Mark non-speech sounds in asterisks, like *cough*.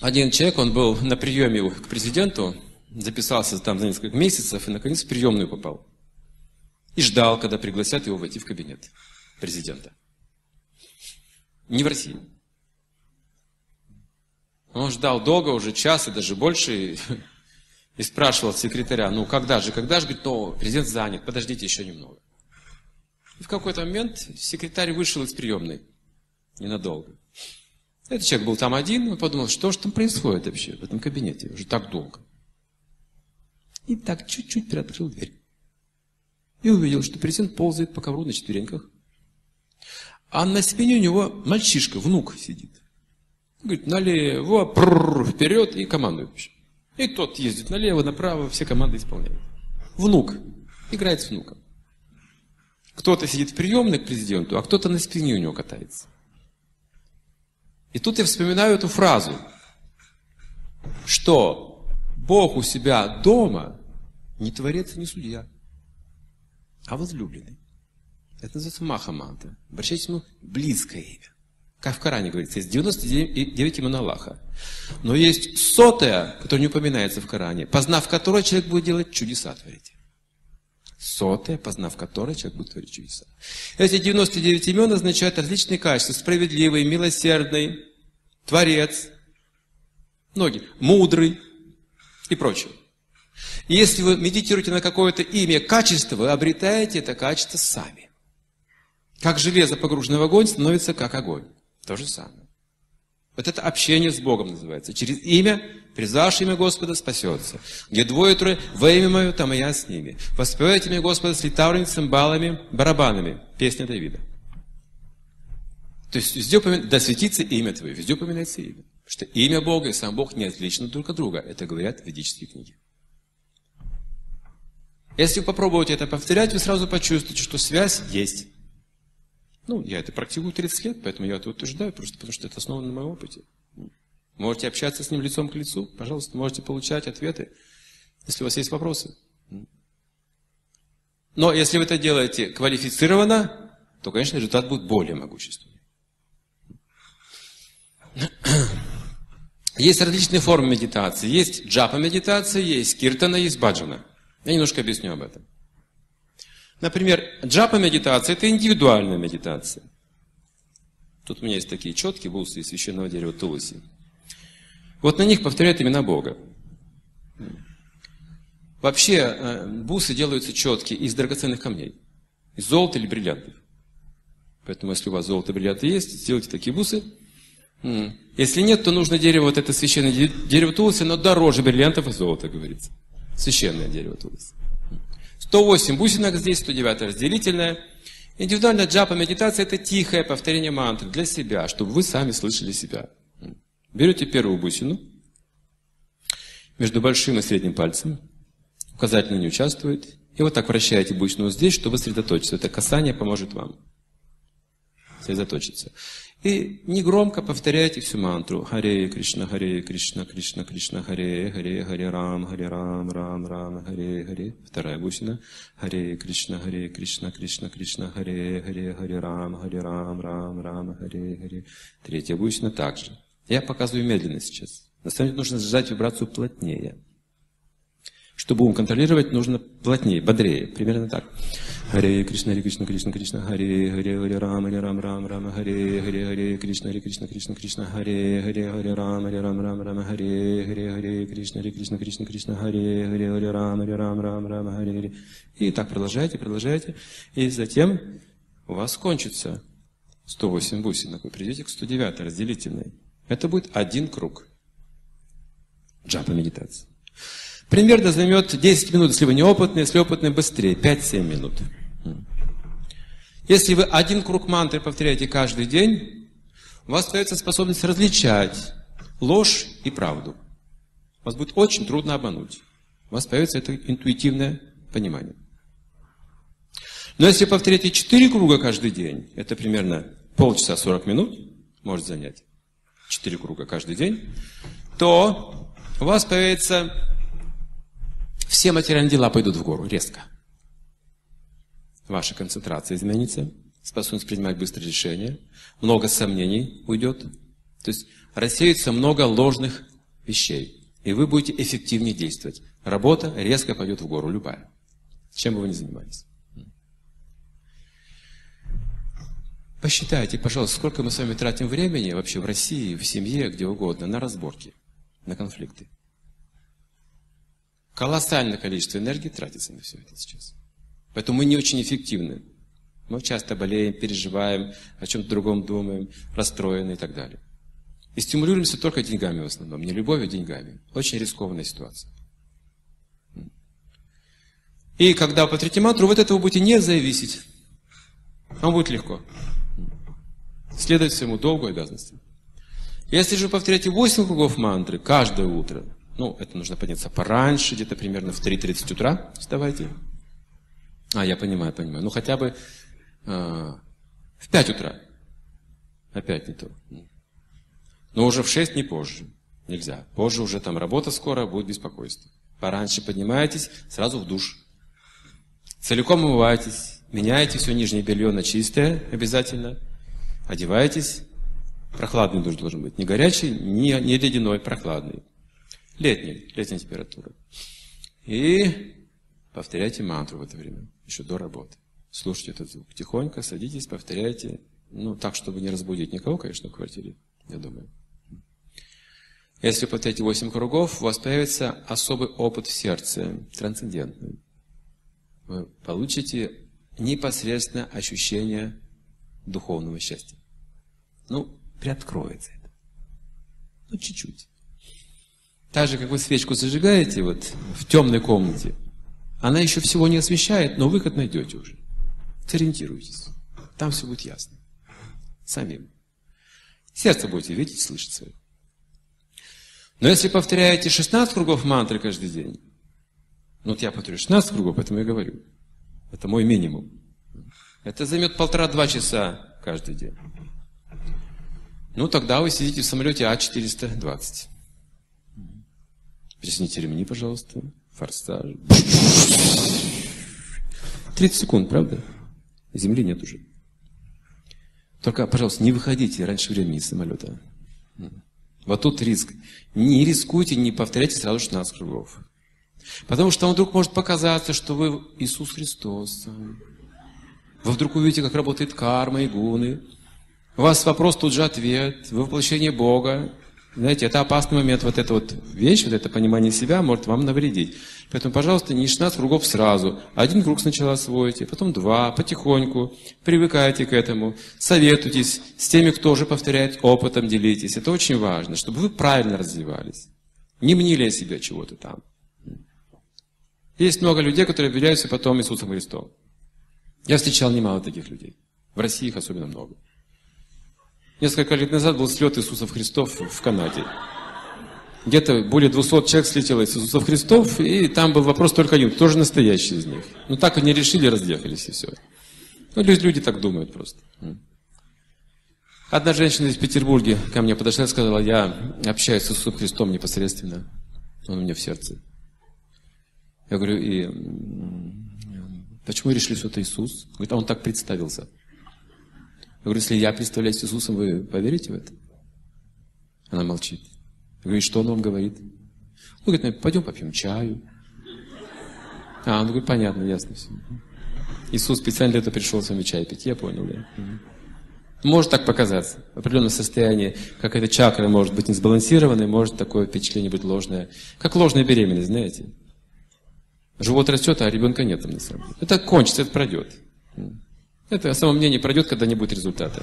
один человек, он был на приеме к президенту, записался там за несколько месяцев и наконец в приемную попал. И ждал, когда пригласят его войти в кабинет президента. Не в России. Он ждал долго, уже час и даже больше, и *laughs* спрашивал секретаря, ну когда же, когда же, говорит, ну, президент занят, подождите еще немного. И в какой-то момент секретарь вышел из приемной ненадолго. Этот человек был там один, он подумал, что же там происходит вообще в этом кабинете уже так долго. И так чуть-чуть приоткрыл дверь. И увидел, что президент ползает по ковру на четвереньках. А на спине у него мальчишка, внук сидит. Говорит, налево, прррр, вперед и командует. И тот ездит налево, направо, все команды исполняет. Внук. Играет с внуком. Кто-то сидит в приемной к президенту, а кто-то на спине у него катается. И тут я вспоминаю эту фразу, что Бог у себя дома не творец, не судья, а возлюбленный. Это называется Махаманта. Обращайтесь к близкое имя. Как в Коране говорится, есть 99 имен Аллаха. Но есть сотая, которая не упоминается в Коране, познав которое человек будет делать чудеса творить. Сотая, познав которое человек будет творить чудеса. Эти 99 имен означают различные качества. Справедливый, милосердный, творец, многие, мудрый и прочее. И если вы медитируете на какое-то имя, качество, вы обретаете это качество сами. Как железо, погруженное в огонь, становится как огонь. То же самое. Вот это общение с Богом называется. Через имя, призвавший имя Господа, спасется. Где двое трое, во имя мое, там и я с ними. Воспевайте имя Господа с литаврами, цимбалами, барабанами. Песня Давида. То есть везде упоминается, да светится имя Твое, везде упоминается имя. Потому что имя Бога и сам Бог не отличны друг от друга. Это говорят ведические книги. Если вы попробуете это повторять, вы сразу почувствуете, что связь есть. Ну, я это практикую 30 лет, поэтому я это утверждаю, просто потому что это основано на моем опыте. Можете общаться с ним лицом к лицу, пожалуйста, можете получать ответы, если у вас есть вопросы. Но если вы это делаете квалифицированно, то, конечно, результат будет более могущественный. *clears throat* Есть различные формы медитации. Есть джапа медитация, есть киртана, есть баджана. Я немножко объясню об этом. Например, джапа медитация – это индивидуальная медитация. Тут у меня есть такие четкие бусы из священного дерева Туласи. Вот на них повторяют имена Бога. Вообще, э, бусы делаются четкие из драгоценных камней. Из золота или бриллиантов. Поэтому, если у вас золото и бриллианты есть, сделайте такие бусы. Если нет, то нужно дерево, вот это священное дерево Туласи, но дороже бриллиантов и золота, говорится. Священное дерево Туласи. 108 бусинок здесь, 109 разделительная. Индивидуальная джапа медитация – это тихое повторение мантры для себя, чтобы вы сами слышали себя. Берете первую бусину между большим и средним пальцем, указательно не участвует, и вот так вращаете бусину здесь, чтобы сосредоточиться. Это касание поможет вам сосредоточиться. И негромко повторяйте всю мантру. Харе Кришна, Харе Кришна, Кришна, Кришна, Харе, Харе, Харе Рам, Харе Рам, Рам, Рам, Харе, Харе. Вторая бусина. Харе Кришна, Харе Кришна, Кришна, Кришна, Харе, Харе, Харе Рам, Харе Рам, Рам, Рам, Харе, Харе. Третья бусина также. Я показываю медленно сейчас. На самом деле нужно сжать вибрацию плотнее. Чтобы ум контролировать, нужно плотнее, бодрее. Примерно так. Харе Кришна, Харе Кришна, Кришна, Кришна, Харе, Харе, Харе Рам, Харе Рам, Рам, Рам, Харе, Харе, Харе Кришна, Харе Кришна, Кришна, Кришна, Харе, Харе, Харе Рам, Харе Рам, Рам, Рам, Харе, Харе, Харе Кришна, Харе Кришна, Кришна, Кришна, Харе, Харе, Харе Рам, Харе Рам, Рам, Рам, Харе, Харе. И так продолжайте, продолжайте. И затем у вас кончится 108 бусинок. Вы придете к 109 разделительной. Это будет один круг. Джапа медитации. Примерно займет 10 минут, если вы неопытный, если опытный, быстрее, 5-7 минут. Если вы один круг мантры повторяете каждый день, у вас остается способность различать ложь и правду. Вас будет очень трудно обмануть. У вас появится это интуитивное понимание. Но если повторяете 4 круга каждый день, это примерно полчаса 40 минут, может занять 4 круга каждый день, то у вас появится все материальные дела пойдут в гору резко. Ваша концентрация изменится, способность принимать быстрые решения, много сомнений уйдет, То есть рассеется много ложных вещей, и вы будете эффективнее действовать. Работа резко пойдет в гору, любая. Чем бы вы ни занимались. Посчитайте, пожалуйста, сколько мы с вами тратим времени вообще в России, в семье, где угодно, на разборки, на конфликты. Колоссальное количество энергии тратится на все это сейчас. Поэтому мы не очень эффективны. Мы часто болеем, переживаем, о чем-то другом думаем, расстроены и так далее. И стимулируемся только деньгами в основном. Не любовью, а деньгами. Очень рискованная ситуация. И когда по третьему мантру, вы от этого будете не зависеть. Вам будет легко. Следовать своему долгу и обязанностям. Если же повторяете 8 кругов мантры каждое утро, ну, это нужно подняться пораньше, где-то примерно в 3.30 утра вставайте. А, я понимаю, понимаю. Ну, хотя бы э, в 5 утра. Опять не то. Но уже в 6 не позже. Нельзя. Позже уже там работа скоро, будет беспокойство. Пораньше поднимаетесь, сразу в душ. Целиком умываетесь, меняете все нижнее белье на чистое обязательно. Одеваетесь. Прохладный душ должен быть. Не горячий, не, не ледяной, прохладный. Летний, летняя температура. И повторяйте мантру в это время, еще до работы. Слушайте этот звук. Тихонько садитесь, повторяйте. Ну, так, чтобы не разбудить никого, конечно, в квартире, я думаю. Если повторяете 8 кругов, у вас появится особый опыт в сердце, трансцендентный. Вы получите непосредственно ощущение духовного счастья. Ну, приоткроется это. Ну, чуть-чуть. Так же, как вы свечку зажигаете вот в темной комнате, она еще всего не освещает, но выход найдете уже. Сориентируйтесь. Там все будет ясно. Самим. Сердце будете видеть, слышать свое. Но если повторяете 16 кругов мантры каждый день, ну вот я повторю 16 кругов, поэтому я говорю. Это мой минимум. Это займет полтора-два часа каждый день. Ну, тогда вы сидите в самолете А420. Присните ремни, пожалуйста. Форсаж. 30 секунд, правда? Земли нет уже. Только, пожалуйста, не выходите раньше времени из самолета. Вот тут риск. Не рискуйте, не повторяйте сразу 16 кругов. Потому что вам вдруг может показаться, что вы Иисус Христос. Вы вдруг увидите, как работает карма и гуны. У вас вопрос, тут же ответ. Вы воплощение Бога. Знаете, это опасный момент. Вот эта вот вещь, вот это понимание себя может вам навредить. Поэтому, пожалуйста, не 16 кругов сразу. Один круг сначала освоите, потом два, потихоньку. Привыкайте к этому. Советуйтесь с теми, кто уже повторяет, опытом делитесь. Это очень важно, чтобы вы правильно развивались. Не мнили о себе чего-то там. Есть много людей, которые объявляются потом Иисусом Христом. Я встречал немало таких людей. В России их особенно много. Несколько лет назад был слет Иисусов Христов в Канаде. Где-то более 200 человек слетело из Иисусов Христов, и там был вопрос только один, кто же настоящий из них. Ну так они решили, разъехались и все. Ну люди так думают просто. Одна женщина из Петербурга ко мне подошла и сказала, я общаюсь с Иисусом Христом непосредственно. Он у меня в сердце. Я говорю, и почему решили, что это Иисус? Говорит, а он так представился. Я говорю, если я представляюсь Иисусом, вы поверите в это? Она молчит. Я говорю, что он вам говорит? Он говорит, ну, пойдем попьем чаю. А, он говорит, понятно, ясно все. Иисус специально для этого пришел с вами чай пить, я понял, да. Может так показаться. В определенном состоянии, как эта чакра может быть несбалансированной, может такое впечатление быть ложное. Как ложная беременность, знаете. Живот растет, а ребенка нет там на самом деле. Это кончится, это пройдет. Это самомнение пройдет, когда не будет результата.